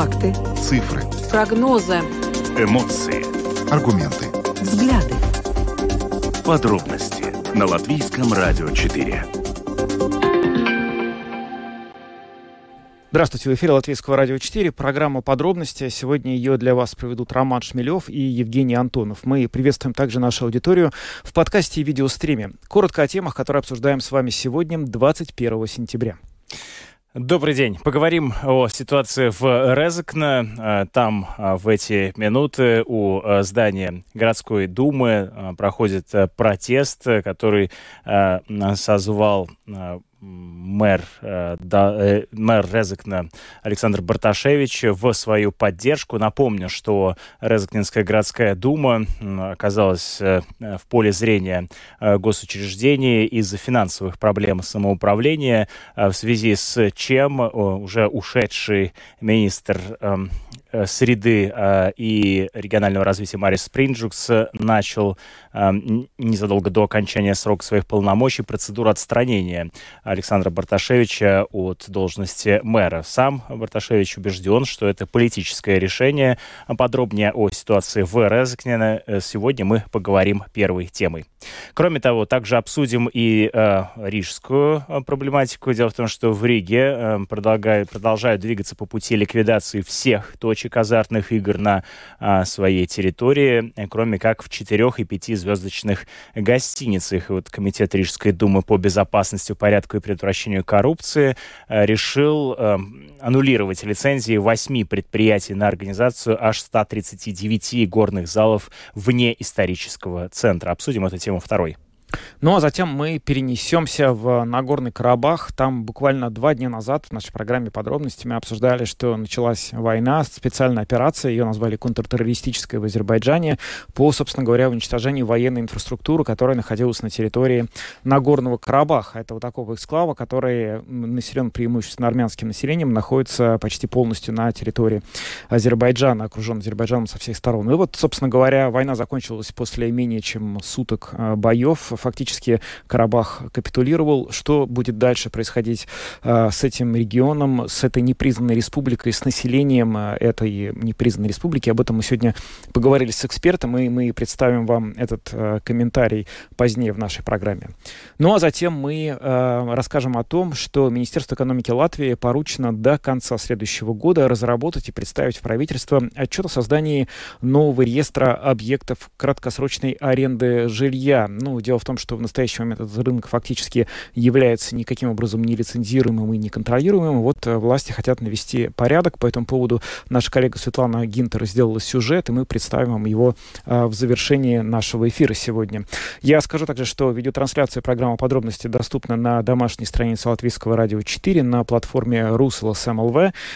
Факты. Цифры. Прогнозы. Эмоции. Аргументы. Взгляды. Подробности на Латвийском радио 4. Здравствуйте, в эфире Латвийского радио 4, программа «Подробности». Сегодня ее для вас проведут Роман Шмелев и Евгений Антонов. Мы приветствуем также нашу аудиторию в подкасте и видеостриме. Коротко о темах, которые обсуждаем с вами сегодня, 21 сентября. Добрый день. Поговорим о ситуации в Резекне. Э, там э, в эти минуты у э, здания городской думы проходит протест, который созвал мэр, э, да, э, мэр Резекна Александр Барташевич в свою поддержку. Напомню, что Резекнинская городская дума оказалась э, в поле зрения госучреждений из-за финансовых проблем самоуправления, в связи с чем уже ушедший министр эм, среды э, и регионального развития Марис Спринджукс начал э, незадолго до окончания срока своих полномочий процедуру отстранения Александра Барташевича от должности мэра. Сам Барташевич убежден, что это политическое решение. Подробнее о ситуации в Резекне сегодня мы поговорим первой темой. Кроме того, также обсудим и э, рижскую проблематику. Дело в том, что в Риге э, продолжают, продолжают двигаться по пути ликвидации всех точек азартных игр на а, своей территории, э, кроме как в четырех и пяти звездочных гостиницах. И вот Комитет Рижской думы по безопасности, порядку и предотвращению коррупции а, решил а, аннулировать лицензии восьми предприятий на организацию аж 139 горных залов вне исторического центра. Обсудим эту тему второй. Ну а затем мы перенесемся в Нагорный Карабах. Там буквально два дня назад в нашей программе подробности мы обсуждали, что началась война, специальная операция, ее назвали контртеррористической в Азербайджане, по, собственно говоря, уничтожению военной инфраструктуры, которая находилась на территории Нагорного Карабаха. Это вот такого эксклава, который населен преимущественно армянским населением, находится почти полностью на территории Азербайджана, окружен Азербайджаном со всех сторон. И вот, собственно говоря, война закончилась после менее чем суток э, боев фактически Карабах капитулировал. Что будет дальше происходить э, с этим регионом, с этой непризнанной республикой, с населением э, этой непризнанной республики? Об этом мы сегодня поговорили с экспертом, и мы представим вам этот э, комментарий позднее в нашей программе. Ну а затем мы э, расскажем о том, что Министерство экономики Латвии поручено до конца следующего года разработать и представить в правительство отчет о создании нового реестра объектов краткосрочной аренды жилья. Ну, дело в том, том, что в настоящий момент этот рынок фактически является никаким образом не лицензируемым и не контролируемым. Вот э, власти хотят навести порядок. По этому поводу наша коллега Светлана Гинтер сделала сюжет, и мы представим вам его э, в завершении нашего эфира сегодня. Я скажу также, что видеотрансляция программы подробности доступна на домашней странице Латвийского радио 4, на платформе РусЛСМЛВ,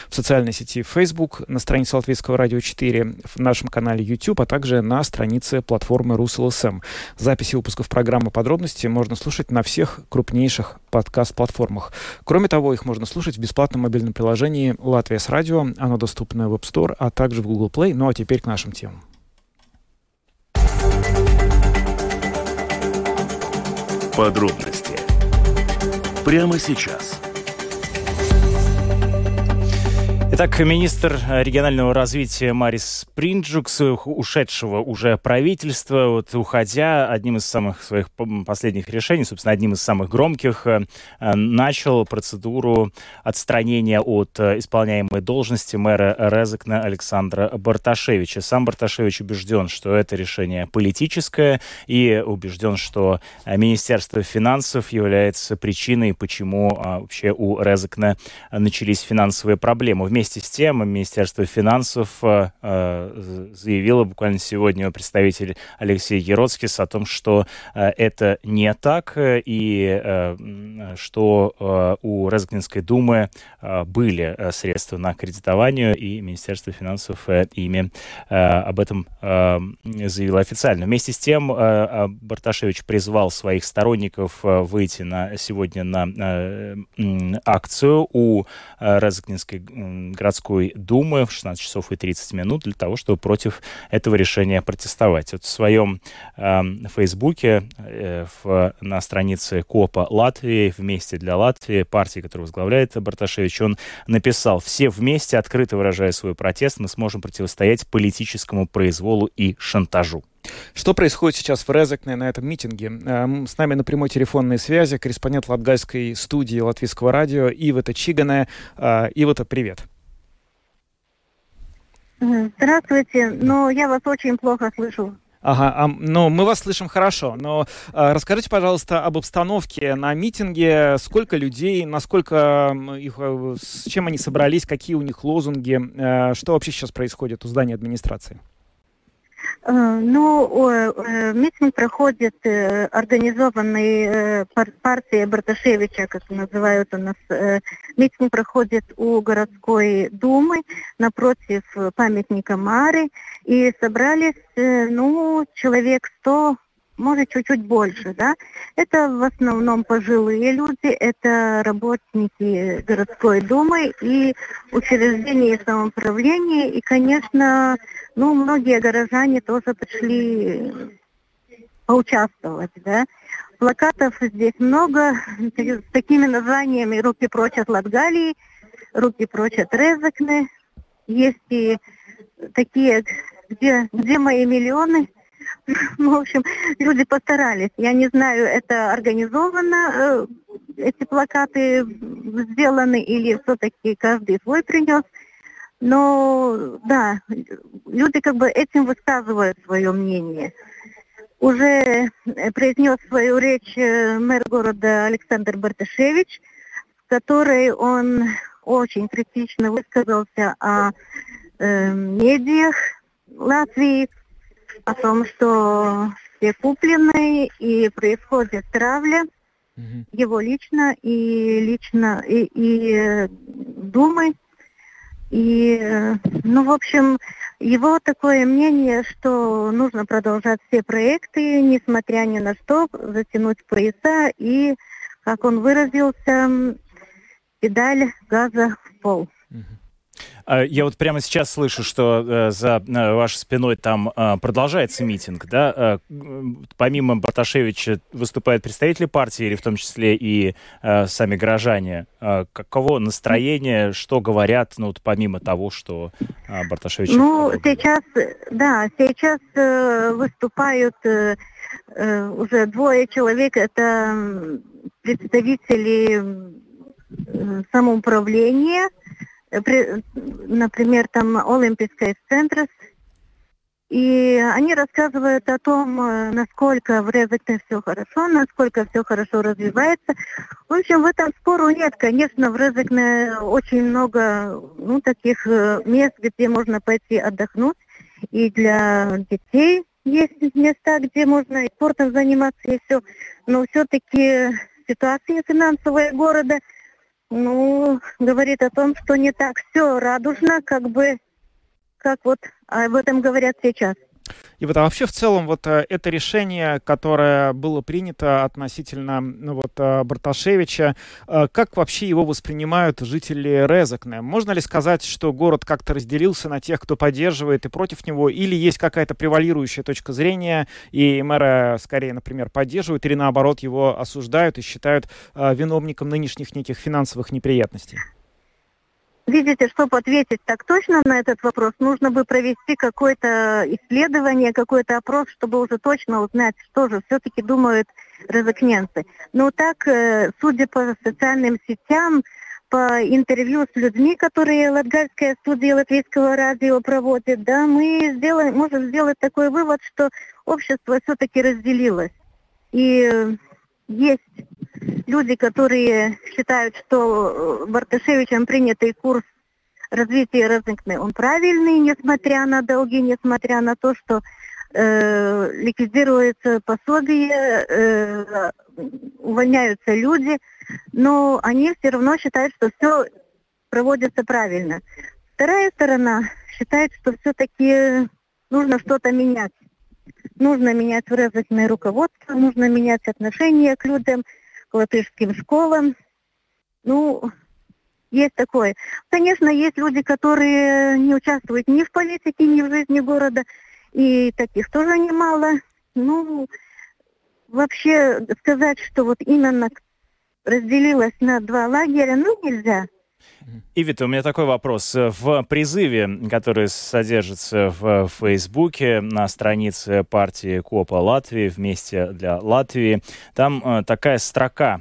в социальной сети Facebook, на странице Латвийского радио 4, в нашем канале YouTube, а также на странице платформы РусЛСМ. Записи выпусков программы Программы подробности можно слушать на всех крупнейших подкаст-платформах. Кроме того, их можно слушать в бесплатном мобильном приложении «Латвия с радио». Оно доступно в App Store, а также в Google Play. Ну а теперь к нашим темам. Подробности прямо сейчас – Итак, министр регионального развития Марис Принджукс, ушедшего уже правительства, вот уходя, одним из самых своих последних решений, собственно, одним из самых громких, э, начал процедуру отстранения от э, исполняемой должности мэра Резекна Александра Барташевича. Сам Барташевич убежден, что это решение политическое и убежден, что Министерство финансов является причиной, почему вообще у Резекна начались финансовые проблемы. Вместе Вместе с тем, Министерство финансов э, э, заявило буквально сегодня представитель Алексей Ероцкис о том, что э, это не так, и что у Резгнинской думы были средства на кредитование, и Министерство финансов ими об этом заявило официально. Вместе с тем, Барташевич призвал своих сторонников выйти на, сегодня на акцию у Резгнинской городской думы в 16 часов и 30 минут для того, чтобы против этого решения протестовать. Вот в своем э, Фейсбуке э, в, на странице КОПа Латвии «Вместе для Латвии», партии, которую возглавляет Барташевич, он написал «Все вместе, открыто выражая свой протест, мы сможем противостоять политическому произволу и шантажу». Что происходит сейчас в Резекне на этом митинге? Эм, с нами на прямой телефонной связи корреспондент Латгальской студии Латвийского радио Ивата Чиганая. Э, Ивата, привет. Здравствуйте, но я вас очень плохо слышу. Ага, а, ну мы вас слышим хорошо, но а, расскажите, пожалуйста, об обстановке на митинге, сколько людей, насколько их, э, с чем они собрались, какие у них лозунги, а, что вообще сейчас происходит у здания администрации? Э, ну, э, митинг проходит э, организованный партией Барташевича, как называют у нас. Митинг проходит у городской думы напротив памятника Мары. И собрались, ну, человек сто может чуть-чуть больше, да. Это в основном пожилые люди, это работники городской думы и учреждения самоуправления, и, конечно, ну, многие горожане тоже пришли поучаствовать, да. Плакатов здесь много с такими названиями «Руки прочь от Латгалии», «Руки прочь от Резакны». Есть и такие «Где, где мои миллионы?» Ну, в общем, люди постарались. Я не знаю, это организовано, э, эти плакаты сделаны, или все-таки каждый свой принес. Но да, люди как бы этим высказывают свое мнение. Уже произнес свою речь э, мэр города Александр Барташевич, в которой он очень критично высказался о э, медиах Латвии, о том, что все куплены и происходит травля угу. его лично и лично и, и э, Думы. И, э, ну, в общем, его такое мнение, что нужно продолжать все проекты, несмотря ни на что, затянуть пояса и, как он выразился, педаль газа в пол. А, я вот прямо сейчас слышу, что э, за э, вашей спиной там э, продолжается митинг, да? Помимо Барташевича выступают представители партии, или в том числе и сами горожане. Каково настроение, что говорят, ну, вот помимо того, что Барташевич... Ну, сейчас, да, сейчас выступают уже двое человек, это представители самоуправления, например, там Олимпийская центр, и они рассказывают о том, э, насколько в Резекне все хорошо, насколько все хорошо развивается. В общем, в этом спору нет. Конечно, в Резекне очень много ну, таких э, мест, где можно пойти отдохнуть. И для детей есть места, где можно и спортом заниматься, и все. Но все-таки ситуация финансовая города – ну, говорит о том, что не так все радужно, как бы, как вот об этом говорят сейчас. И вот а вообще в целом вот э, это решение, которое было принято относительно ну, вот, э, Барташевича, э, как вообще его воспринимают жители Резакне? Можно ли сказать, что город как-то разделился на тех, кто поддерживает и против него, или есть какая-то превалирующая точка зрения, и мэра скорее, например, поддерживают, или наоборот его осуждают и считают виновником нынешних неких финансовых неприятностей? Видите, чтобы ответить так точно на этот вопрос, нужно бы провести какое-то исследование, какой-то опрос, чтобы уже точно узнать, что же все-таки думают розыкненцы. Но так, э, судя по социальным сетям, по интервью с людьми, которые Латгальская студия Латвийского радио проводит, да, мы сделаем, можем сделать такой вывод, что общество все-таки разделилось. И э, есть люди, которые считают, что э, Барташевичем принятый курс развития Розенкны, он правильный, несмотря на долги, несмотря на то, что э, ликвидируется пособие, э, увольняются люди, но они все равно считают, что все проводится правильно. Вторая сторона считает, что все-таки нужно что-то менять. Нужно менять в руководство, нужно менять отношение к людям, к латышским школам. Ну, есть такое. Конечно, есть люди, которые не участвуют ни в политике, ни в жизни города, и таких тоже немало. Ну, вообще сказать, что вот именно разделилась на два лагеря, ну, нельзя. Ивита, у меня такой вопрос. В призыве, который содержится в Фейсбуке на странице партии КОПа Латвии «Вместе для Латвии», там э, такая строка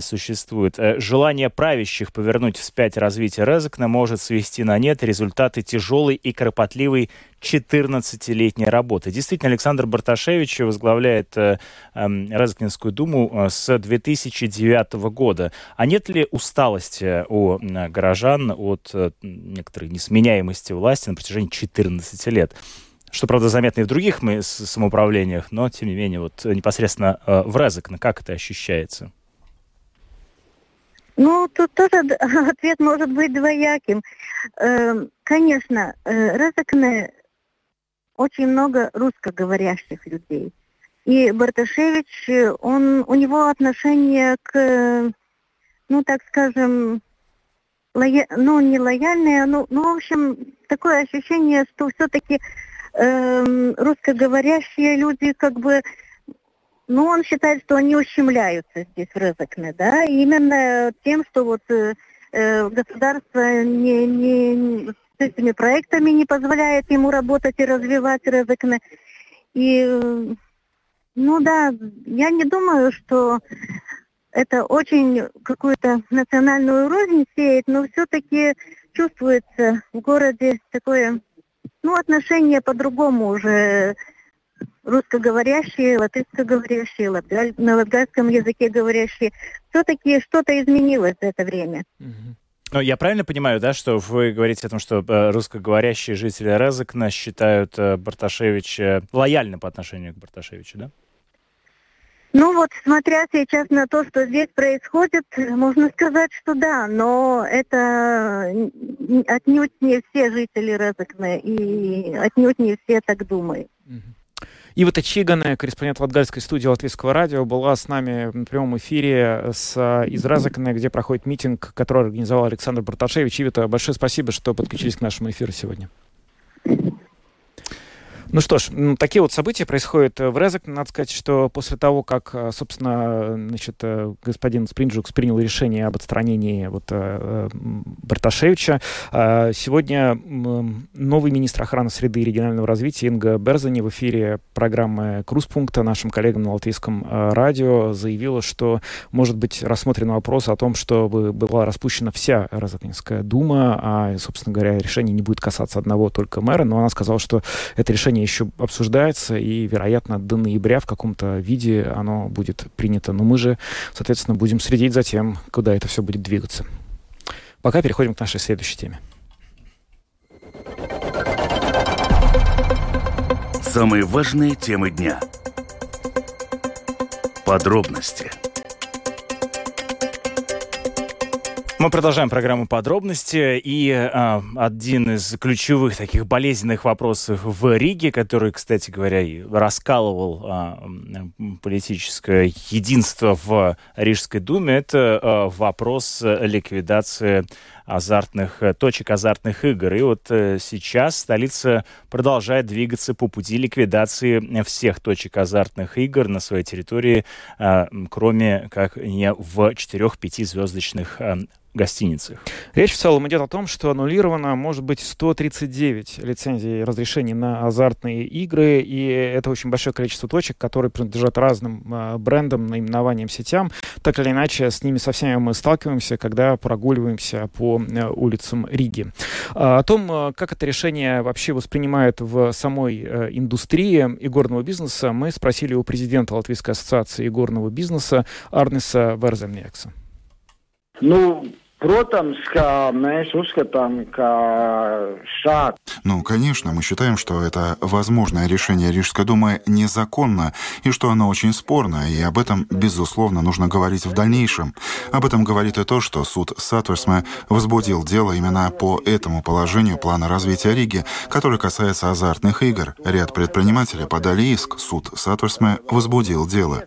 существует. Э, желание правящих повернуть вспять развитие Резекна может свести на нет результаты тяжелой и кропотливой 14-летней работы. Действительно, Александр Барташевич возглавляет э, э, Резекнинскую думу э, с 2009 года. А нет ли усталости у э, горожан от э, некоторой несменяемости власти на протяжении 14 лет? что, правда, заметно и в других мы самоуправлениях, но, тем не менее, вот непосредственно э, в Резекне, как это ощущается? Ну, тут тоже ответ может быть двояким. Эм, конечно, э, Резакне очень много русскоговорящих людей. И Барташевич, он, у него отношение к, ну, так скажем, лоя, ну, не лояльное, ну, ну, в общем, такое ощущение, что все-таки э, русскоговорящие люди как бы ну, он считает, что они ущемляются здесь в Резакне, да, именно тем, что вот э, э, государство не, не, с этими проектами не позволяет ему работать и развивать Резакне. И, ну да, я не думаю, что это очень какую-то национальную рознь сеет, но все-таки чувствуется в городе такое, ну, отношение по-другому уже русскоговорящие, латышскоговорящие, латгаль, на латгальском языке говорящие. Все-таки что-то изменилось за это время. Ну, я правильно понимаю, да, что вы говорите о том, что э, русскоговорящие жители Резекна считают э, Барташевича лояльным по отношению к Барташевичу, да? Ну вот, смотря сейчас на то, что здесь происходит, можно сказать, что да, но это отнюдь не все жители Резекна, и отнюдь не все так думают. Mm-hmm. Ива Чигана, корреспондент Латгальской студии Латвийского радио, была с нами в прямом эфире с, из Разакана, где проходит митинг, который организовал Александр Барташевич. Ивита, большое спасибо, что подключились к нашему эфиру сегодня. Ну что ж, такие вот события происходят в Резек. Надо сказать, что после того, как, э, собственно, значит, э, господин Спринджукс принял решение об отстранении вот, э, Барташевича, сегодня новый министр охраны среды и регионального развития Инга Берзани в эфире программы «Крузпункта» нашим коллегам на латвийском радио заявила, что может быть рассмотрен вопрос о том, чтобы была распущена вся Резекнинская дума, а, собственно говоря, решение не будет касаться одного только мэра, но она сказала, что это решение еще обсуждается, и, вероятно, до ноября в каком-то виде оно будет принято. Но мы же, соответственно, будем следить за тем, куда это все будет двигаться. Пока переходим к нашей следующей теме. Самые важные темы дня. Подробности – Мы продолжаем программу подробности. И а, один из ключевых таких болезненных вопросов в Риге, который, кстати говоря, раскалывал а, политическое единство в Рижской думе, это а, вопрос ликвидации азартных точек азартных игр. И вот э, сейчас столица продолжает двигаться по пути ликвидации всех точек азартных игр на своей территории, э, кроме как не в 4-5 звездочных э, гостиницах. Речь в целом идет о том, что аннулировано может быть 139 лицензий разрешений на азартные игры, и это очень большое количество точек, которые принадлежат разным э, брендам, наименованиям, сетям. Так или иначе, с ними со всеми мы сталкиваемся, когда прогуливаемся по э, улицам Риги. А, о том, э, как это решение вообще воспринимают в самой э, индустрии игорного бизнеса, мы спросили у президента Латвийской ассоциации игорного бизнеса Арнеса Верземнекса. Ну, Protams, ka mēs uzskatām, ka šāds. Ну, конечно, мы считаем, что это возможное решение Рижской думы незаконно, и что оно очень спорно, и об этом, безусловно, нужно говорить в дальнейшем. Об этом говорит и то, что суд Сатверсме возбудил дело именно по этому положению плана развития Риги, который касается азартных игр. Ряд предпринимателей подали иск, суд Сатверсме возбудил дело.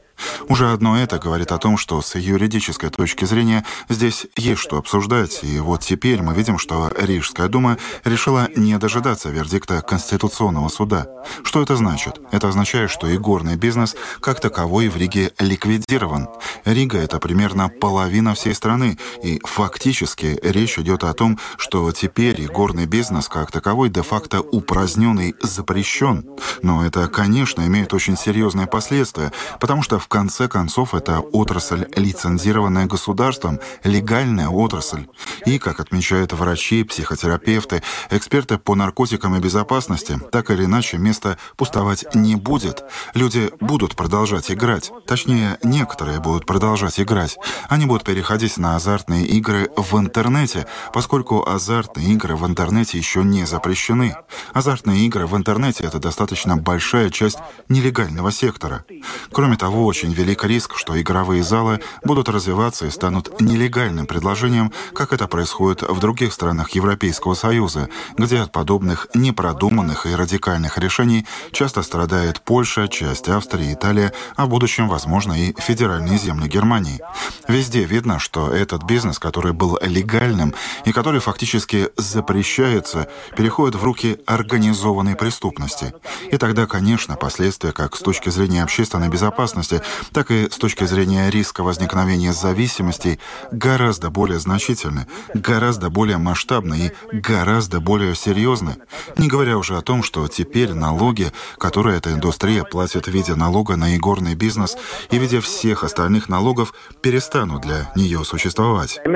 Уже одно это говорит о том, что с юридической точки зрения здесь есть что обсуждать, и вот теперь мы видим, что Рижская дума решила не дожидаться вердикта Конституционного суда. Что это значит? Это означает, что игорный бизнес как таковой в Риге ликвидирован. Рига — это примерно половина всей страны, и фактически речь идет о том, что теперь игорный бизнес как таковой де-факто упразднен и запрещен. Но это, конечно, имеет очень серьезные последствия, потому что в конце концов это отрасль, лицензированная государством, легальная отрасль. И, как отмечают врачи, психотерапевты, эксперты по наркотикам и безопасности, так или иначе место пустовать не будет. Люди будут продолжать играть. Точнее, некоторые будут продолжать играть. Они будут переходить на азартные игры в интернете, поскольку азартные игры в интернете еще не запрещены. Азартные игры в интернете — это достаточно большая часть нелегального сектора. Кроме того, очень велик риск, что игровые залы будут развиваться и станут нелегальным предложением, как это происходит в других странах Европейского Союза, где от подобных непродуманных и радикальных решений часто страдает Польша, часть Австрии, Италия, а в будущем, возможно, и федеральные земли Германии. Везде видно, что этот бизнес, который был легальным и который фактически запрещается, переходит в руки организованной преступности. И тогда, конечно, последствия как с точки зрения общественной безопасности, так и с точки зрения риска возникновения зависимостей гораздо более значительны, гораздо более масштабны и гораздо более серьезны. Не говоря уже о том, что теперь налоги, которые эта индустрия платит в виде налога на игорный бизнес и в виде всех остальных налогов, перестанут для нее существовать.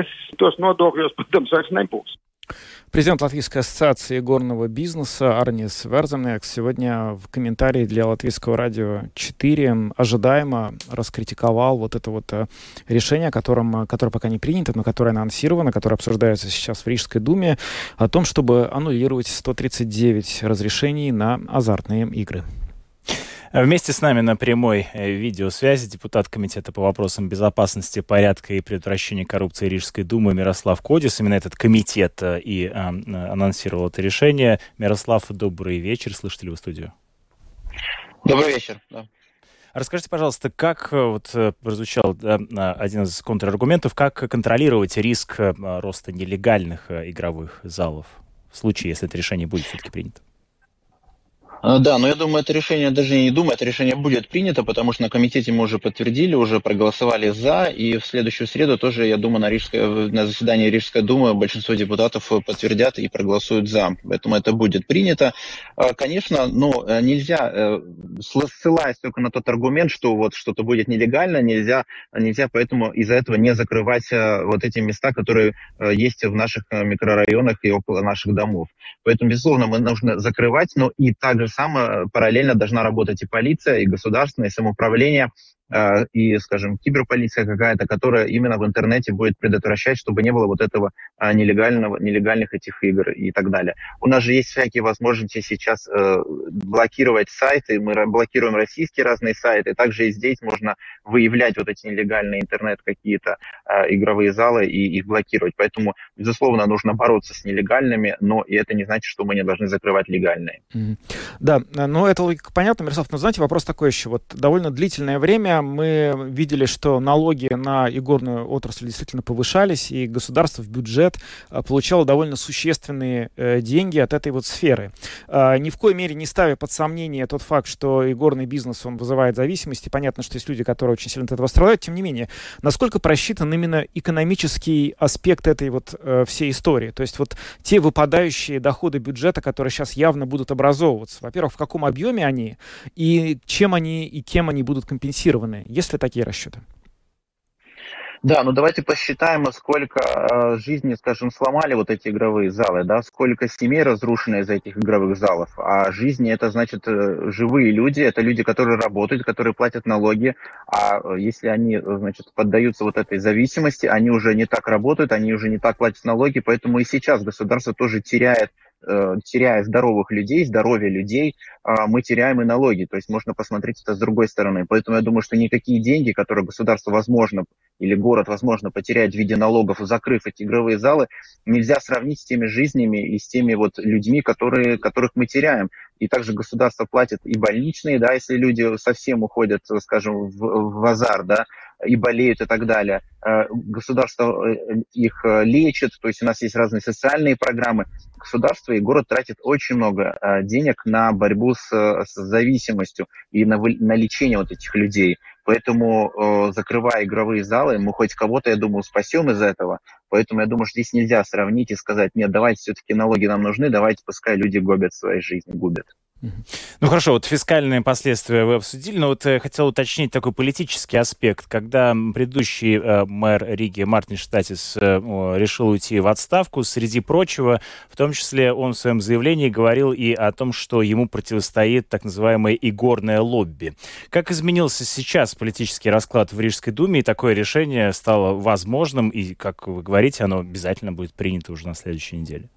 Президент Латвийской ассоциации горного бизнеса Арнис Верземнекс сегодня в комментарии для Латвийского радио 4 ожидаемо раскритиковал вот это вот э, решение, которым, которое пока не принято, но которое анонсировано, которое обсуждается сейчас в Рижской думе, о том, чтобы аннулировать 139 разрешений на азартные игры. Вместе с нами на прямой э, видеосвязи депутат Комитета по вопросам безопасности, порядка и предотвращения коррупции Рижской думы Мирослав Кодис. Именно этот комитет э, и а, анонсировал это решение. Мирослав, добрый вечер. Слышите ли вы студию? Добрый вечер. Да. Расскажите, пожалуйста, как вот прозвучал да, один из контраргументов, как контролировать риск роста нелегальных игровых залов в случае, если это решение будет все-таки принято? А, да, но я думаю, это решение, даже не думаю, это решение будет принято, потому что на комитете мы уже подтвердили, уже проголосовали за, и в следующую среду тоже, я думаю, на, Рижской, на заседании Рижской думы большинство депутатов подтвердят и проголосуют за. Поэтому это будет принято. А, конечно, но э, нельзя, э, ссылаясь только на тот аргумент, что вот что-то будет нелегально, нельзя, нельзя поэтому из-за этого не закрывать э, вот эти места, которые есть в наших микрорайонах и около наших домов. Поэтому, безусловно, мы нужно закрывать, но и также самое параллельно должна работать и полиция, и государственное, и самоуправление, Э, и, скажем, киберполиция какая-то, которая именно в интернете будет предотвращать, чтобы не было вот этого а, нелегального, нелегальных этих игр и так далее. У нас же есть всякие возможности сейчас э, блокировать сайты, мы блокируем российские разные сайты, также и здесь можно выявлять вот эти нелегальные интернет какие-то э, игровые залы и их блокировать. Поэтому, безусловно, нужно бороться с нелегальными, но и это не значит, что мы не должны закрывать легальные. Да, ну это понятно, Мирослав, но знаете, вопрос такой еще. Вот довольно длительное время мы видели, что налоги на игорную отрасль действительно повышались, и государство в бюджет а, получало довольно существенные э, деньги от этой вот сферы. А, ни в коей мере не ставя под сомнение тот факт, что игорный бизнес, он вызывает зависимости. Понятно, что есть люди, которые очень сильно от этого страдают. Тем не менее, насколько просчитан именно экономический аспект этой вот э, всей истории? То есть вот те выпадающие доходы бюджета, которые сейчас явно будут образовываться. Во-первых, в каком объеме они, и чем они, и кем они будут компенсированы? Стороны? Есть ли такие расчеты? Да, ну давайте посчитаем, сколько э, жизни, скажем, сломали вот эти игровые залы, да, сколько семей разрушено из этих игровых залов. А жизни это значит э, живые люди, это люди, которые работают, которые платят налоги. А э, если они, значит, поддаются вот этой зависимости, они уже не так работают, они уже не так платят налоги, поэтому и сейчас государство тоже теряет Э, теряя здоровых людей, здоровье людей, а, мы теряем и налоги. То есть можно посмотреть это с другой стороны. Поэтому я думаю, что никакие деньги, которые государство возможно или город возможно потерять в виде налогов, закрыв эти игровые залы, нельзя сравнить с теми жизнями и с теми вот людьми, которые, которых мы теряем. И также государство платит и больничные, да, если люди совсем уходят, скажем, в, в азар, да, и болеют и так далее. Э, государство э, их э, лечит, то есть у нас есть разные социальные программы. Государство и город тратит очень много денег на борьбу с, с зависимостью и на, на лечение вот этих людей. Поэтому, закрывая игровые залы, мы хоть кого-то, я думаю, спасем из этого. Поэтому я думаю, что здесь нельзя сравнить и сказать, нет, давайте все-таки налоги нам нужны, давайте пускай люди губят свою жизнь, губят. Ну хорошо, вот фискальные последствия вы обсудили, но вот э, хотел уточнить такой политический аспект. Когда предыдущий э, мэр Риги Мартин Штатис э, решил уйти в отставку, среди прочего, в том числе он в своем заявлении говорил и о том, что ему противостоит так называемое игорное лобби. Как изменился сейчас политический расклад в Рижской думе, и такое решение стало возможным, и, как вы говорите, оно обязательно будет принято уже на следующей неделе?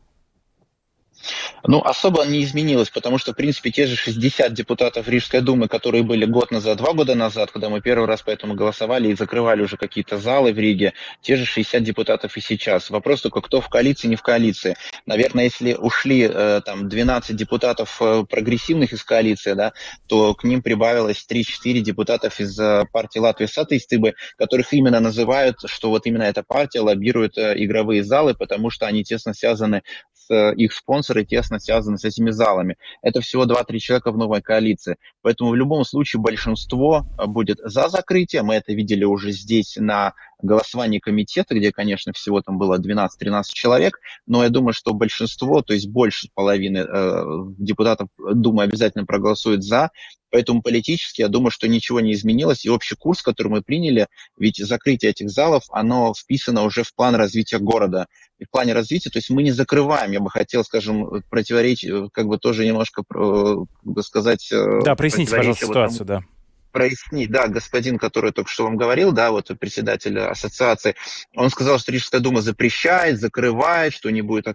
Ну, особо не изменилось, потому что, в принципе, те же 60 депутатов Рижской думы, которые были год назад, два года назад, когда мы первый раз поэтому голосовали и закрывали уже какие-то залы в Риге, те же 60 депутатов и сейчас. Вопрос только, кто в коалиции, не в коалиции. Наверное, если ушли э, там 12 депутатов э, прогрессивных из коалиции, да, то к ним прибавилось 3-4 депутатов из э, партии Латвии Сатыстыбы, которых именно называют, что вот именно эта партия лоббирует игровые залы, потому что они тесно связаны их спонсоры тесно связаны с этими залами. Это всего 2-3 человека в новой коалиции. Поэтому в любом случае большинство а, будет за закрытие. Мы это видели уже здесь на голосовании комитета, где, конечно, всего там было 12-13 человек, но я думаю, что большинство, то есть больше половины э, депутатов Думы обязательно проголосуют за, Поэтому политически я думаю, что ничего не изменилось. И общий курс, который мы приняли, ведь закрытие этих залов, оно вписано уже в план развития города. И в плане развития, то есть мы не закрываем, я бы хотел, скажем, противоречить, как бы тоже немножко, э, как бы сказать... Э, да, проясните, пожалуйста, ситуацию, да прояснить, да, господин, который только что вам говорил, да, вот председатель ассоциации, он сказал, что Рижская дума запрещает, закрывает, что не будет.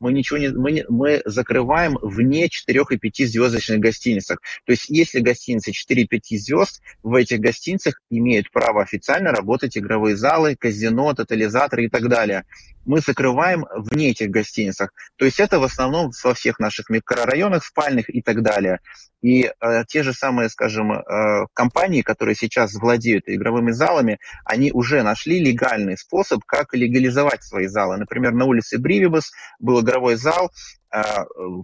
Мы ничего не, мы, не, мы закрываем вне 4 и 5 звездочных гостиницах. То есть, если гостиницы 4 и 5 звезд, в этих гостиницах имеют право официально работать игровые залы, казино, тотализаторы и так далее мы закрываем вне этих гостиницах. То есть это в основном во всех наших микрорайонах спальных и так далее. И э, те же самые, скажем, э, компании, которые сейчас владеют игровыми залами, они уже нашли легальный способ, как легализовать свои залы. Например, на улице Бривибус был игровой зал,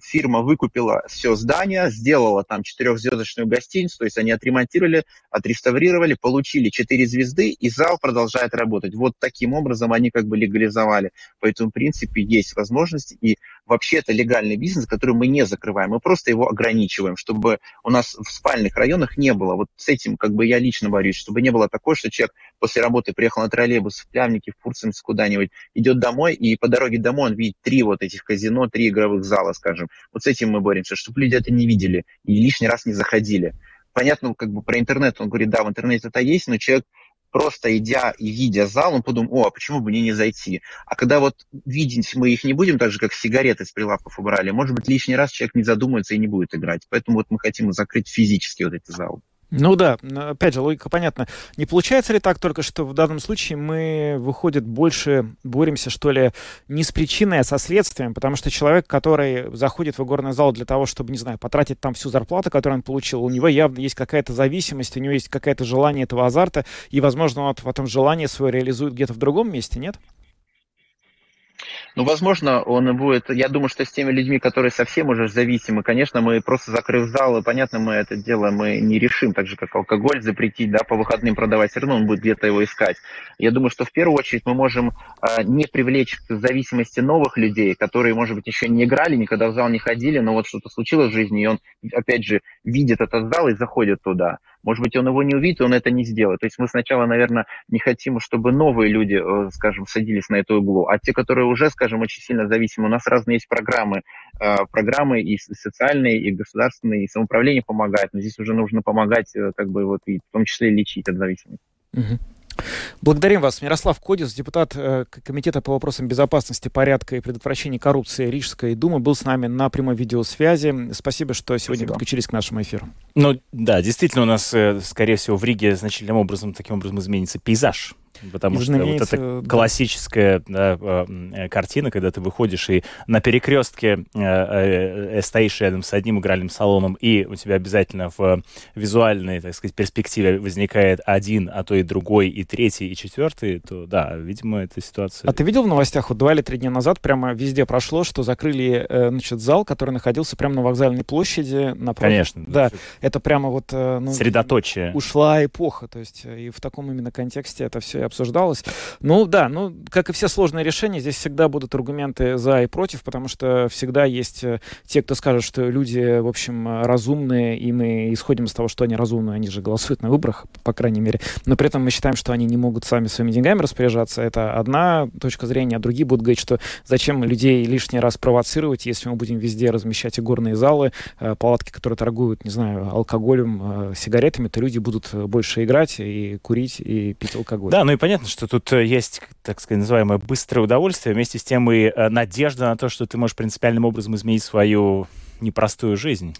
фирма выкупила все здание, сделала там четырехзвездочную гостиницу, то есть они отремонтировали, отреставрировали, получили четыре звезды, и зал продолжает работать. Вот таким образом они как бы легализовали. Поэтому, в принципе, есть возможность, и вообще это легальный бизнес, который мы не закрываем, мы просто его ограничиваем, чтобы у нас в спальных районах не было. Вот с этим как бы я лично борюсь, чтобы не было такого, что человек после работы приехал на троллейбус в Плявнике, в Фурцемс куда-нибудь, идет домой, и по дороге домой он видит три вот этих казино, три игровых зала, скажем. Вот с этим мы боремся, чтобы люди это не видели и лишний раз не заходили. Понятно, как бы про интернет, он говорит, да, в интернете это есть, но человек просто идя и видя зал, он подумал, о, а почему бы мне не зайти? А когда вот видеть мы их не будем, так же, как сигареты с прилавков убрали, может быть, лишний раз человек не задумается и не будет играть. Поэтому вот мы хотим закрыть физически вот эти залы. Ну да, опять же, логика понятна. Не получается ли так только, что в данном случае мы, выходит, больше боремся, что ли, не с причиной, а со следствием, потому что человек, который заходит в игорный зал для того, чтобы, не знаю, потратить там всю зарплату, которую он получил, у него явно есть какая-то зависимость, у него есть какое-то желание этого азарта, и, возможно, он в этом желании свое реализует где-то в другом месте, нет? Ну, возможно, он будет... Я думаю, что с теми людьми, которые совсем уже зависимы, конечно, мы просто закрыв зал, и понятно, мы это дело мы не решим, так же, как алкоголь запретить, да, по выходным продавать, все равно он будет где-то его искать. Я думаю, что в первую очередь мы можем э, не привлечь к зависимости новых людей, которые, может быть, еще не играли, никогда в зал не ходили, но вот что-то случилось в жизни, и он, опять же, видит этот зал и заходит туда. Может быть, он его не увидит, он это не сделает. То есть мы сначала, наверное, не хотим, чтобы новые люди, э, скажем, садились на эту углу, а те, которые уже, скажем, очень сильно зависимы, у нас разные есть программы, э, программы и социальные, и государственные, и самоуправление помогает, но здесь уже нужно помогать, э, как бы, вот, и в том числе лечить от зависимости. Угу. Благодарим вас. Мирослав Кодис, депутат э, Комитета по вопросам безопасности, порядка и предотвращения коррупции Рижской думы, был с нами на прямой видеосвязи. Спасибо, что сегодня Спасибо. подключились к нашему эфиру. Ну да, действительно, у нас, э, скорее всего, в Риге значительным образом, таким образом изменится пейзаж потому что вот эта да. классическая да, э, картина, когда ты выходишь и на перекрестке э, э, стоишь рядом с одним игральным салоном, и у тебя обязательно в визуальной, так сказать, перспективе возникает один, а то и другой, и третий, и четвертый, то да, видимо, эта ситуация... А ты видел в новостях, вот два или три дня назад прямо везде прошло, что закрыли, значит, зал, который находился прямо на вокзальной площади. Напротив. Конечно. Да, это прямо вот... Ну, Средоточие. Ушла эпоха, то есть и в таком именно контексте это все и обсуждалось. Ну да, ну как и все сложные решения, здесь всегда будут аргументы за и против, потому что всегда есть э, те, кто скажет, что люди, в общем, разумные, и мы исходим из того, что они разумные, они же голосуют на выборах, по крайней мере, но при этом мы считаем, что они не могут сами своими деньгами распоряжаться. Это одна точка зрения, а другие будут говорить, что зачем людей лишний раз провоцировать, если мы будем везде размещать игорные залы, э, палатки, которые торгуют, не знаю, алкоголем, э, сигаретами, то люди будут больше играть и курить, и пить алкоголь. Да, ну и понятно, что тут э, есть, так сказать, называемое быстрое удовольствие, вместе с тем и э, надежда на то, что ты можешь принципиальным образом изменить свою непростую жизнь.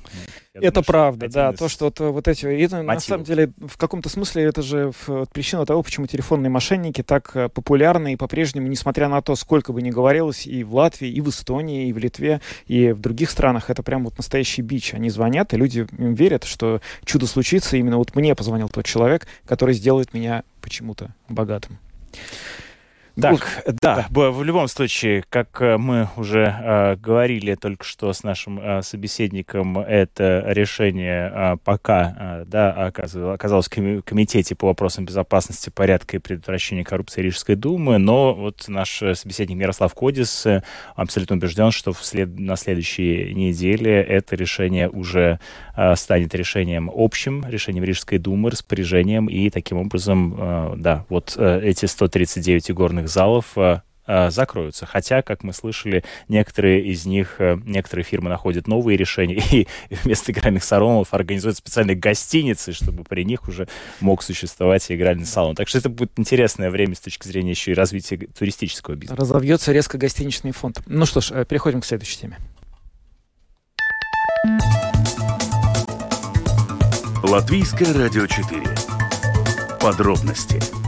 Я это думаю, правда, да. То, что вот, э, вот эти... Это, на самом деле, в каком-то смысле это же причина того, почему телефонные мошенники так популярны и по-прежнему, несмотря на то, сколько бы ни говорилось и в Латвии, и в Эстонии, и в Литве, и в других странах, это прям вот настоящий бич. Они звонят, и люди им верят, что чудо случится. Именно вот мне позвонил тот человек, который сделает меня почему-то богатым. Так, да, в любом случае, как э, мы уже э, говорили только что с нашим э, собеседником, это решение э, пока э, да, оказалось, оказалось в комитете по вопросам безопасности, порядка и предотвращения коррупции Рижской думы, но вот наш собеседник Мирослав Кодис э, абсолютно убежден, что вслед, на следующей неделе это решение уже э, станет решением общим, решением Рижской думы, распоряжением, и таким образом, э, да, вот э, эти 139 игорных концертных залов э, э, закроются. Хотя, как мы слышали, некоторые из них, э, некоторые фирмы находят новые решения и вместо игральных салонов организуют специальные гостиницы, чтобы при них уже мог существовать игральный салон. Так что это будет интересное время с точки зрения еще и развития туристического бизнеса. Разовьется резко гостиничный фонд. Ну что ж, переходим к следующей теме. Латвийское радио 4. Подробности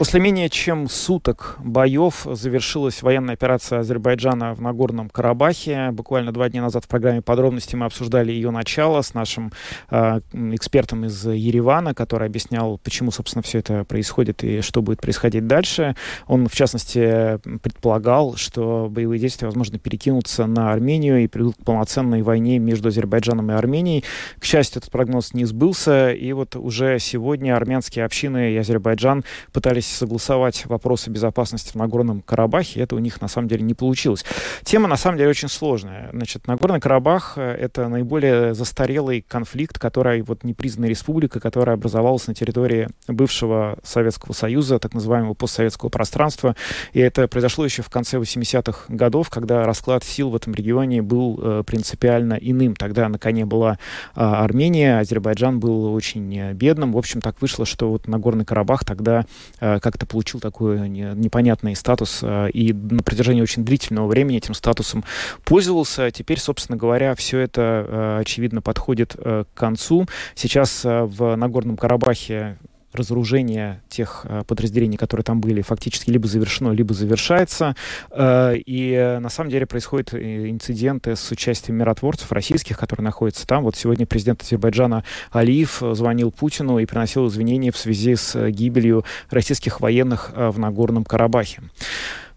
После менее чем суток боев завершилась военная операция Азербайджана в Нагорном Карабахе. Буквально два дня назад в программе «Подробности» мы обсуждали ее начало с нашим э, экспертом из Еревана, который объяснял, почему, собственно, все это происходит и что будет происходить дальше. Он, в частности, предполагал, что боевые действия, возможно, перекинутся на Армению и придут к полноценной войне между Азербайджаном и Арменией. К счастью, этот прогноз не сбылся, и вот уже сегодня армянские общины и Азербайджан пытались согласовать вопросы безопасности в Нагорном Карабахе, это у них на самом деле не получилось. Тема на самом деле очень сложная. Значит, Нагорный Карабах э, — это наиболее застарелый конфликт, который вот непризнанная республика, которая образовалась на территории бывшего Советского Союза, так называемого постсоветского пространства. И это произошло еще в конце 80-х годов, когда расклад сил в этом регионе был э, принципиально иным. Тогда на коне была э, Армения, Азербайджан был очень э, бедным. В общем, так вышло, что вот Нагорный Карабах тогда э, как-то получил такой непонятный статус э, и на протяжении очень длительного времени этим статусом пользовался. Теперь, собственно говоря, все это, э, очевидно, подходит э, к концу. Сейчас в Нагорном Карабахе разоружение тех э, подразделений, которые там были, фактически либо завершено, либо завершается. Э, и на самом деле происходят э, инциденты с участием миротворцев российских, которые находятся там. Вот сегодня президент Азербайджана Алиев звонил Путину и приносил извинения в связи с гибелью российских военных в Нагорном Карабахе.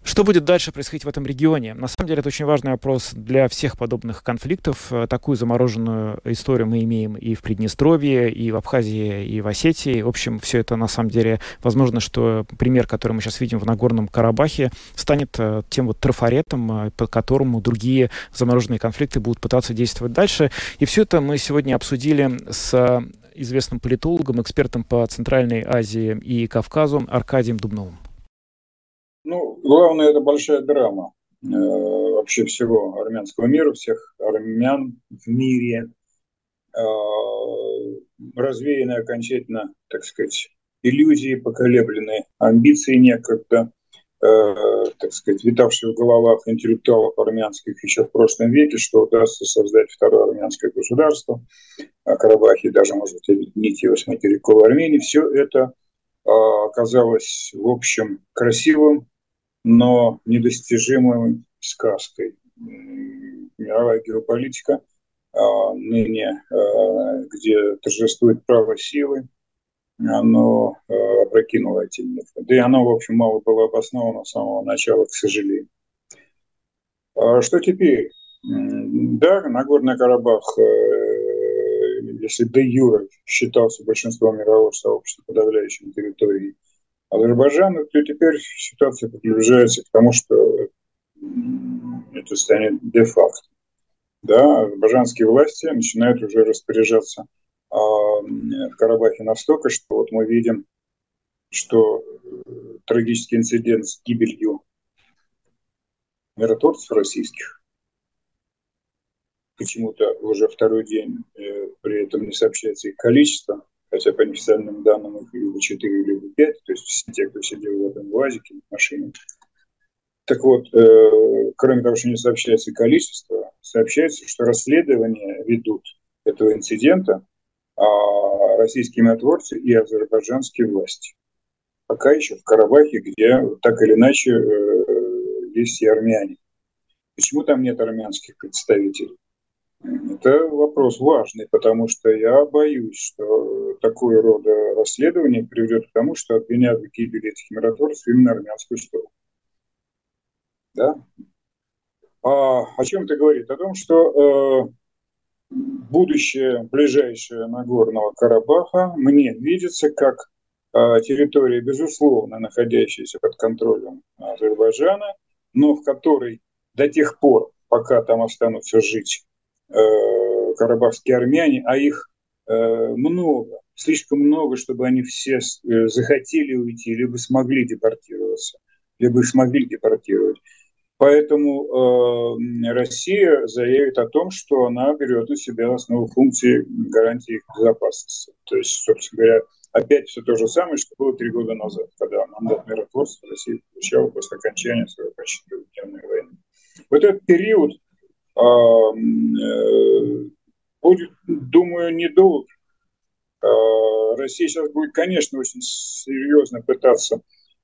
Что будет дальше происходить в этом регионе? На самом деле это очень важный вопрос для всех подобных конфликтов. Э, такую замороженную историю мы имеем и в Приднестровье, и в Абхазии, и в Осетии. В общем, все это на самом деле возможно, что пример, который мы сейчас видим в Нагорном Карабахе, станет э, тем вот трафаретом, э, по которому другие замороженные конфликты будут пытаться действовать дальше. И все это мы сегодня обсудили с известным политологом, экспертом по Центральной Азии и Кавказу Аркадием Дубновым. Ну, главное, это большая драма э, вообще всего армянского мира, всех армян в мире. Э, развеяны окончательно, так сказать, иллюзии, поколеблены амбиции некогда. э, так сказать, витавший в головах интеллектуалов армянских еще в прошлом веке, что удастся создать второе армянское государство, а Карабахе даже, может быть, объединить его с материковой Арменией. Все это э, оказалось, в общем, красивым, но недостижимой сказкой. Мировая геополитика а, ныне, а, где торжествует право силы, оно а, опрокинуло эти мифы. Да и оно, в общем, мало было обосновано с самого начала, к сожалению. Что теперь? Да, Нагорный Карабах, э, если де юра считался большинством мирового сообщества подавляющей территорией Азербайджана, то теперь ситуация приближается к тому, что это станет де-факто. Да, азербайджанские власти начинают уже распоряжаться а, в Карабахе настолько, что вот мы видим, что э, трагический инцидент с гибелью миротворцев российских почему-то уже второй день э, при этом не сообщается их количество, хотя по неофициальным данным их либо 4, либо 5, то есть все те, кто сидел в этом УАЗике, в машине. Так вот, э, кроме того, что не сообщается количество, сообщается, что расследование ведут этого инцидента а российские миротворцы и азербайджанские власти. Пока еще в Карабахе, где так или иначе э, есть и армяне. Почему там нет армянских представителей? Это вопрос важный, потому что я боюсь, что такое рода расследование приведет к тому, что обвинят в гибели этих миротворцев именно армянскую сторону. Да? А, о чем это говорит? О том, что э, будущее ближайшее Нагорного Карабаха мне видится как э, территория, безусловно, находящаяся под контролем Азербайджана, но в которой до тех пор, пока там останутся жить карабахские армяне, а их э, много, слишком много, чтобы они все э, захотели уйти, либо смогли депортироваться, либо их смогли депортировать. Поэтому э, Россия заявит о том, что она берет на себя основу функции гарантии их безопасности. То есть, собственно говоря, опять все то же самое, что было три года назад, когда мандат миротворства Россия получала после окончания своей почти трехдневной войны. Вот этот период э, будет, думаю, недолго. А, Россия сейчас будет, конечно, очень серьезно пытаться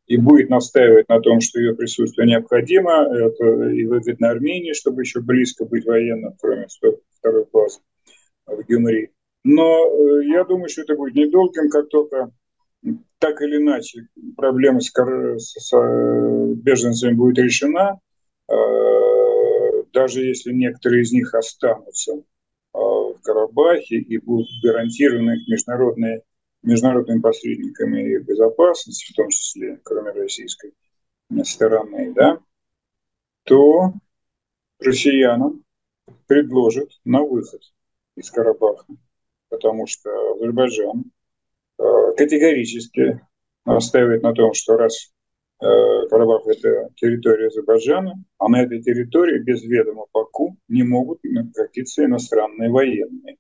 и будет настаивать на том, что ее присутствие необходимо. Это и выгодно Армении, чтобы еще близко быть военно, кроме второй базы в Гюмри. Но э, я думаю, что это будет недолгим, как только так или иначе проблема с, с, с беженцами будет решена, а, даже если некоторые из них останутся а, в Карабахе и будут гарантированы международные, международными посредниками безопасности, в том числе, кроме российской стороны, да, то россиянам предложат на выход из Карабаха, потому что Азербайджан а, категорически настаивает на том, что раз Э, Карабах – это территория Азербайджана, а на этой территории без ведома Баку не могут находиться иностранные военные.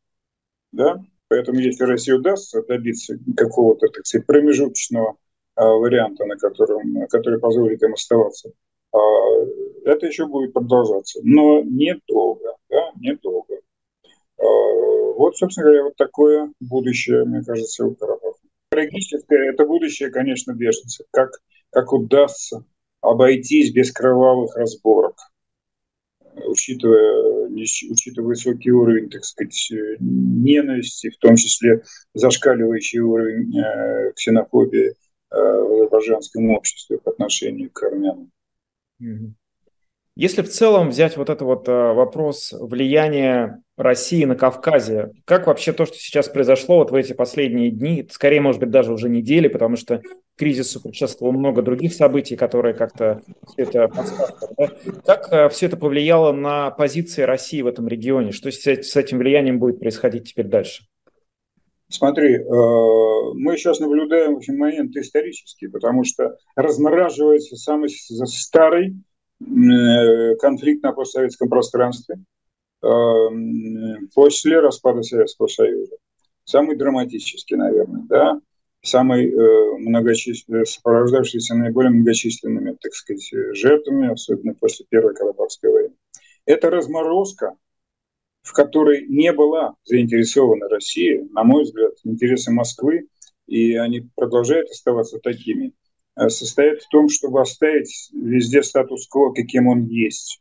Да? Поэтому если России удастся добиться какого-то, так сказать, промежуточного а, варианта, на котором, который позволит им оставаться, а, это еще будет продолжаться. Но недолго, да, недолго. А, вот, собственно говоря, вот такое будущее, мне кажется, у Карабаха. Трагическое – это будущее, конечно, беженцев. Как как удастся обойтись без кровавых разборок, учитывая, учитывая высокий уровень, так сказать, ненависти, в том числе зашкаливающий уровень э, ксенофобии э, в азербайджанском обществе по отношению к армянам. Если в целом взять вот этот вот э, вопрос влияния России на Кавказе, как вообще то, что сейчас произошло вот в эти последние дни, скорее, может быть, даже уже недели, потому что кризису предшествовало много других событий, которые как-то все это подсказывают. Да? Как э, все это повлияло на позиции России в этом регионе? Что с, этим влиянием будет происходить теперь дальше? Смотри, э, мы сейчас наблюдаем в общем, момент исторический, потому что размораживается самый старый конфликт на постсоветском пространстве э, после распада Советского Союза. Самый драматический, наверное, да. самой э, многочисленной, сопровождавшейся наиболее многочисленными, так сказать, жертвами, особенно после Первой Карабахской войны. Это разморозка, в которой не была заинтересована Россия, на мой взгляд, интересы Москвы, и они продолжают оставаться такими, э, состоит в том, чтобы оставить везде статус-кво, каким он есть.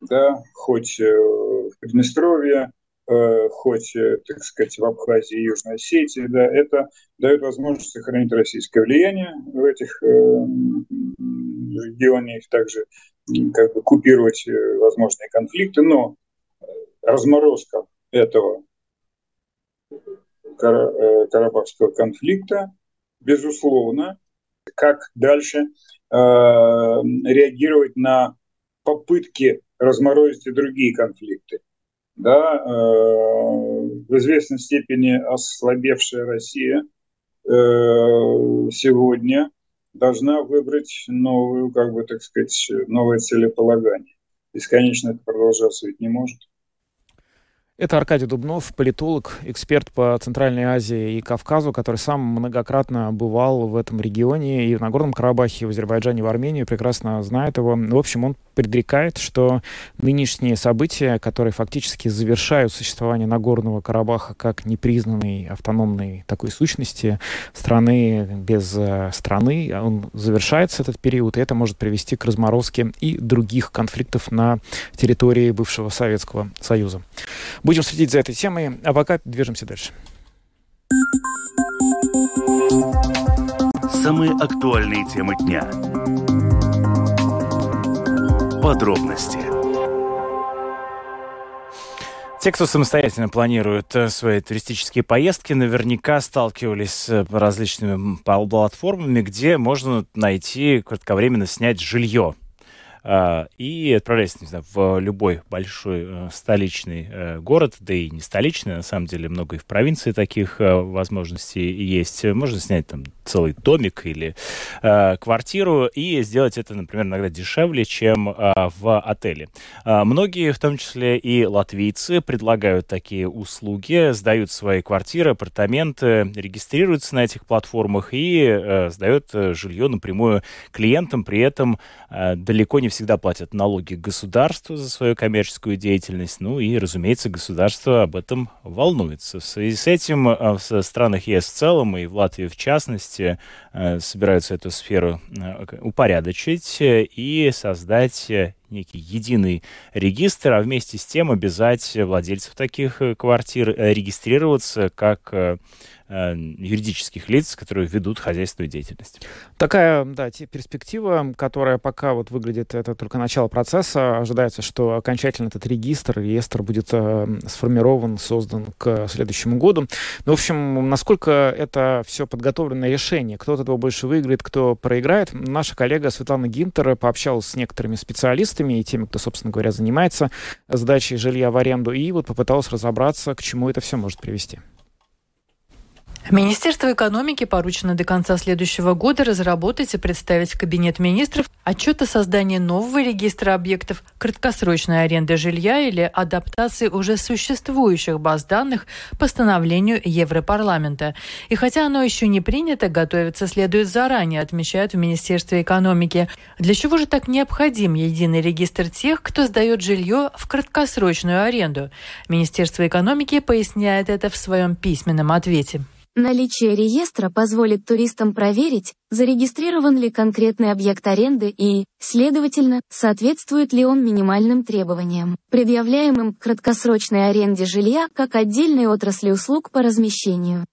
Да, хоть э, в Приднестровье, Э, хоть, э, так сказать, в Абхазии и Южной Осетии, да, это дает возможность сохранить российское влияние в этих э, регионах, также как бы купировать возможные конфликты, но разморозка этого Карабахского конфликта, безусловно, как дальше э, реагировать на попытки разморозить и другие конфликты да, э, в известной степени ослабевшая Россия э, сегодня должна выбрать новую, как бы так сказать, новое целеполагание. Бесконечно это продолжаться ведь не может. Это Аркадий Дубнов, политолог, эксперт по Центральной Азии и Кавказу, который сам многократно бывал в этом регионе и в Нагорном Карабахе, и в Азербайджане, и в Армении, прекрасно знает его. В общем, он предрекает, что нынешние события, которые фактически завершают существование Нагорного Карабаха как непризнанной автономной такой сущности страны без э, страны, он завершается этот период, и это может привести к разморозке и других конфликтов на территории бывшего Советского Союза. Будем следить за этой темой, а пока движемся дальше. Самые актуальные темы дня. Подробности. Те, кто самостоятельно планирует э, свои туристические поездки, наверняка сталкивались с различными платформами, где можно найти кратковременно снять жилье и отправляйтесь, не знаю, в любой большой э, столичный э, город, да и не столичный, на самом деле много и в провинции таких э, возможностей есть. Можно снять там целый домик или квартиру и сделать это, например, иногда дешевле, чем в отеле. Многие, в том числе и латвийцы, предлагают такие услуги, сдают свои квартиры, апартаменты, регистрируются на этих платформах и сдают жилье напрямую клиентам, при этом далеко не все всегда платят налоги государству за свою коммерческую деятельность. Ну и, разумеется, государство об этом волнуется. В связи с этим э, в странах ЕС в целом и в Латвии в частности э, собираются эту сферу э, упорядочить и создать некий единый регистр, а вместе с тем обязать владельцев таких квартир регистрироваться как Э, юридических лиц, которые ведут хозяйственную деятельность. Такая, да, перспектива, которая пока вот выглядит, это только начало процесса. Ожидается, что окончательно этот регистр, реестр будет э, сформирован, создан к следующему году. Ну, в общем, насколько это все подготовленное решение, кто от этого больше выиграет, кто проиграет. Наша коллега Светлана Гинтер пообщалась с некоторыми специалистами и теми, кто, собственно говоря, занимается сдачей жилья в аренду, и вот попыталась разобраться, к чему это все может привести. Министерству экономики поручено до конца следующего года разработать и представить в Кабинет министров отчет о создании нового регистра объектов краткосрочной аренды жилья или адаптации уже существующих баз данных постановлению Европарламента. И хотя оно еще не принято, готовиться следует заранее, отмечают в Министерстве экономики. Для чего же так необходим единый регистр тех, кто сдает жилье в краткосрочную аренду? Министерство экономики поясняет это в своем письменном ответе. Наличие реестра позволит туристам проверить, зарегистрирован ли конкретный объект аренды и, следовательно, соответствует ли он минимальным требованиям, предъявляемым к краткосрочной аренде жилья как отдельной отрасли услуг по размещению.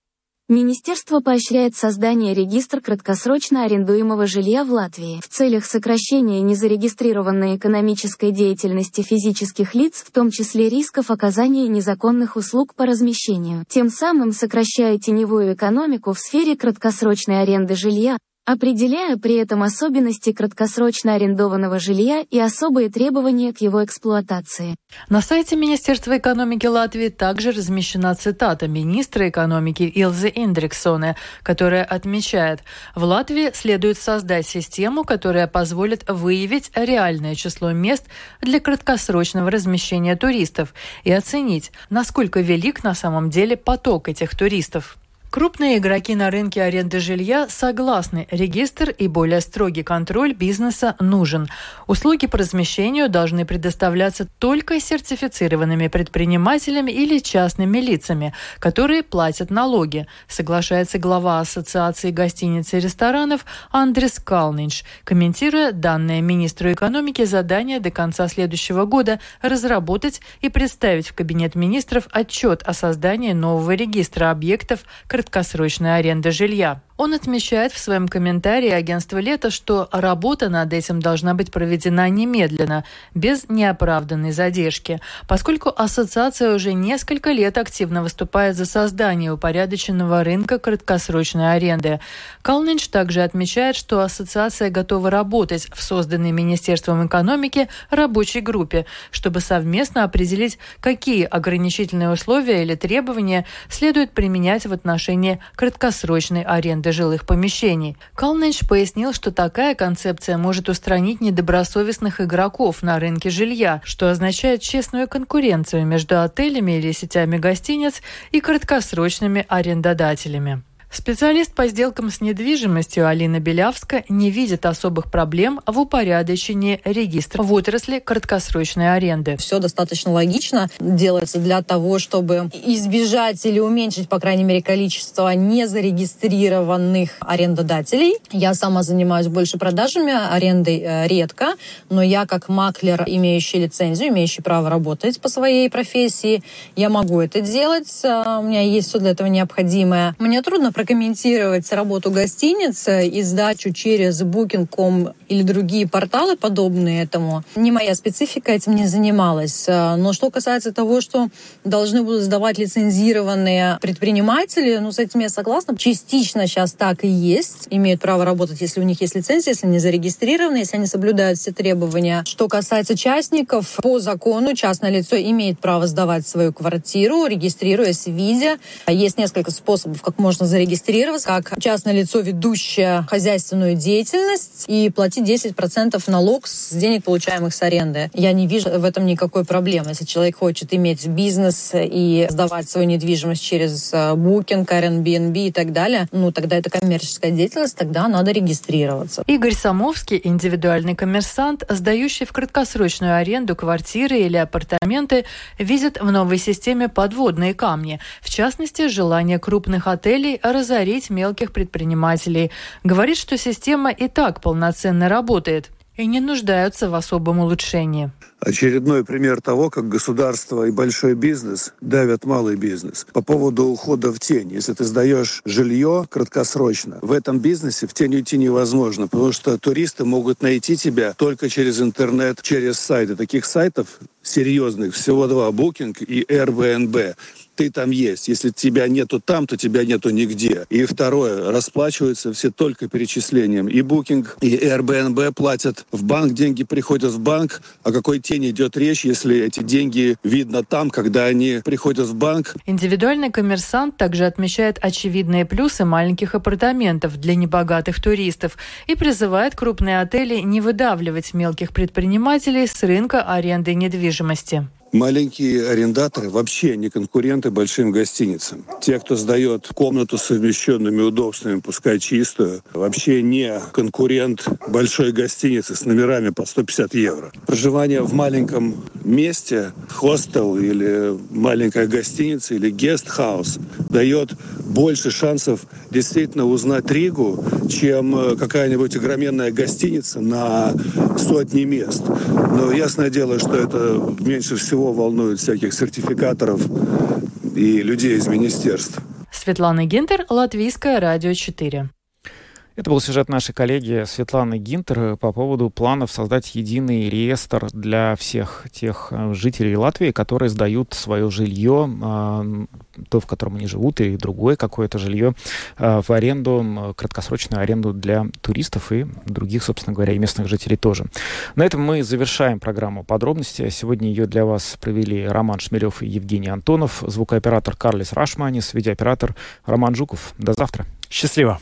Министерство поощряет создание регистра краткосрочно арендуемого жилья в Латвии. В целях сокращения незарегистрированной экономической деятельности физических лиц, в том числе рисков оказания незаконных услуг по размещению, тем самым сокращая теневую экономику в сфере краткосрочной аренды жилья, определяя при этом особенности краткосрочно арендованного жилья и особые требования к его эксплуатации. На сайте Министерства экономики Латвии также размещена цитата министра экономики Илзы Индриксоне, которая отмечает, в Латвии следует создать систему, которая позволит выявить реальное число мест для краткосрочного размещения туристов и оценить, насколько велик на самом деле поток этих туристов. Крупные игроки на рынке аренды жилья согласны, регистр и более строгий контроль бизнеса нужен. Услуги по размещению должны предоставляться только сертифицированными предпринимателями или частными лицами, которые платят налоги, соглашается глава Ассоциации гостиниц и ресторанов Андрес Калнинш, комментируя данное министру экономики задание до конца следующего года разработать и представить в Кабинет министров отчет о создании нового регистра объектов краткосрочной аренды жилья. Он отмечает в своем комментарии агентства «Лето», что работа над этим должна быть проведена немедленно, без неоправданной задержки, поскольку ассоциация уже несколько лет активно выступает за создание упорядоченного рынка краткосрочной аренды. Калнинч также отмечает, что ассоциация готова работать в созданной Министерством экономики рабочей группе, чтобы совместно определить, какие ограничительные условия или требования следует применять в отношении краткосрочной аренды аренды жилых помещений. Калненш пояснил, что такая концепция может устранить недобросовестных игроков на рынке жилья, что означает честную конкуренцию между отелями или сетями гостиниц и краткосрочными арендодателями. Специалист по сделкам с недвижимостью Алина Белявска не видит особых проблем в упорядочении регистра в отрасли краткосрочной аренды. Все достаточно логично делается для того, чтобы избежать или уменьшить, по крайней мере, количество незарегистрированных арендодателей. Я сама занимаюсь больше продажами, арендой э, редко, но я как маклер, имеющий лицензию, имеющий право работать по своей профессии, я могу это делать. Э, у меня есть все для этого необходимое. Мне трудно прокомментировать работу гостиницы и сдачу через Booking.com или другие порталы, подобные этому. Не моя специфика, этим не занималась. Но что касается того, что должны будут сдавать лицензированные предприниматели, ну, с этим я согласна. Частично сейчас так и есть. Имеют право работать, если у них есть лицензия, если они зарегистрированы, если они соблюдают все требования. Что касается частников, по закону частное лицо имеет право сдавать свою квартиру, регистрируясь в виде. Есть несколько способов, как можно зарегистрировать зарегистрироваться как частное лицо, ведущее хозяйственную деятельность и платить 10% налог с денег, получаемых с аренды. Я не вижу в этом никакой проблемы. Если человек хочет иметь бизнес и сдавать свою недвижимость через э, Booking, Airbnb и так далее, ну тогда это коммерческая деятельность, тогда надо регистрироваться. Игорь Самовский, индивидуальный коммерсант, сдающий в краткосрочную аренду квартиры или апартаменты, видит в новой системе подводные камни. В частности, желание крупных отелей разорить мелких предпринимателей. Говорит, что система и так полноценно работает и не нуждаются в особом улучшении. Очередной пример того, как государство и большой бизнес давят малый бизнес. По поводу ухода в тень. Если ты сдаешь жилье краткосрочно, в этом бизнесе в тень уйти невозможно, потому что туристы могут найти тебя только через интернет, через сайты. Таких сайтов серьезных всего два, Booking и Airbnb ты там есть. Если тебя нету там, то тебя нету нигде. И второе, расплачиваются все только перечислением. И Booking, и Airbnb платят в банк, деньги приходят в банк. О какой тени идет речь, если эти деньги видно там, когда они приходят в банк? Индивидуальный коммерсант также отмечает очевидные плюсы маленьких апартаментов для небогатых туристов и призывает крупные отели не выдавливать мелких предпринимателей с рынка аренды недвижимости. Маленькие арендаторы вообще не конкуренты большим гостиницам. Те, кто сдает комнату с совмещенными удобствами, пускай чистую, вообще не конкурент большой гостиницы с номерами по 150 евро. Проживание в маленьком месте, хостел или маленькая гостиница или гестхаус дает больше шансов действительно узнать Ригу, чем э, какая-нибудь огроменная гостиница на сотни мест. Но ясное дело, что это меньше всего всего волнует всяких сертификаторов и людей из министерств. Светлана Гинтер, Латвийское радио 4. Это был сюжет нашей коллеги Светланы Гинтер по поводу планов создать единый реестр для всех тех э, жителей Латвии, которые сдают свое жилье, а, то, в котором они живут, и другое какое-то жилье а, в аренду, краткосрочную аренду для туристов и других, собственно говоря, и местных жителей тоже. На этом мы завершаем программу подробности. Сегодня ее для вас провели Роман Шмелев и Евгений Антонов, звукооператор Карлис Рашманис, видеооператор Роман Жуков. До завтра. Счастливо.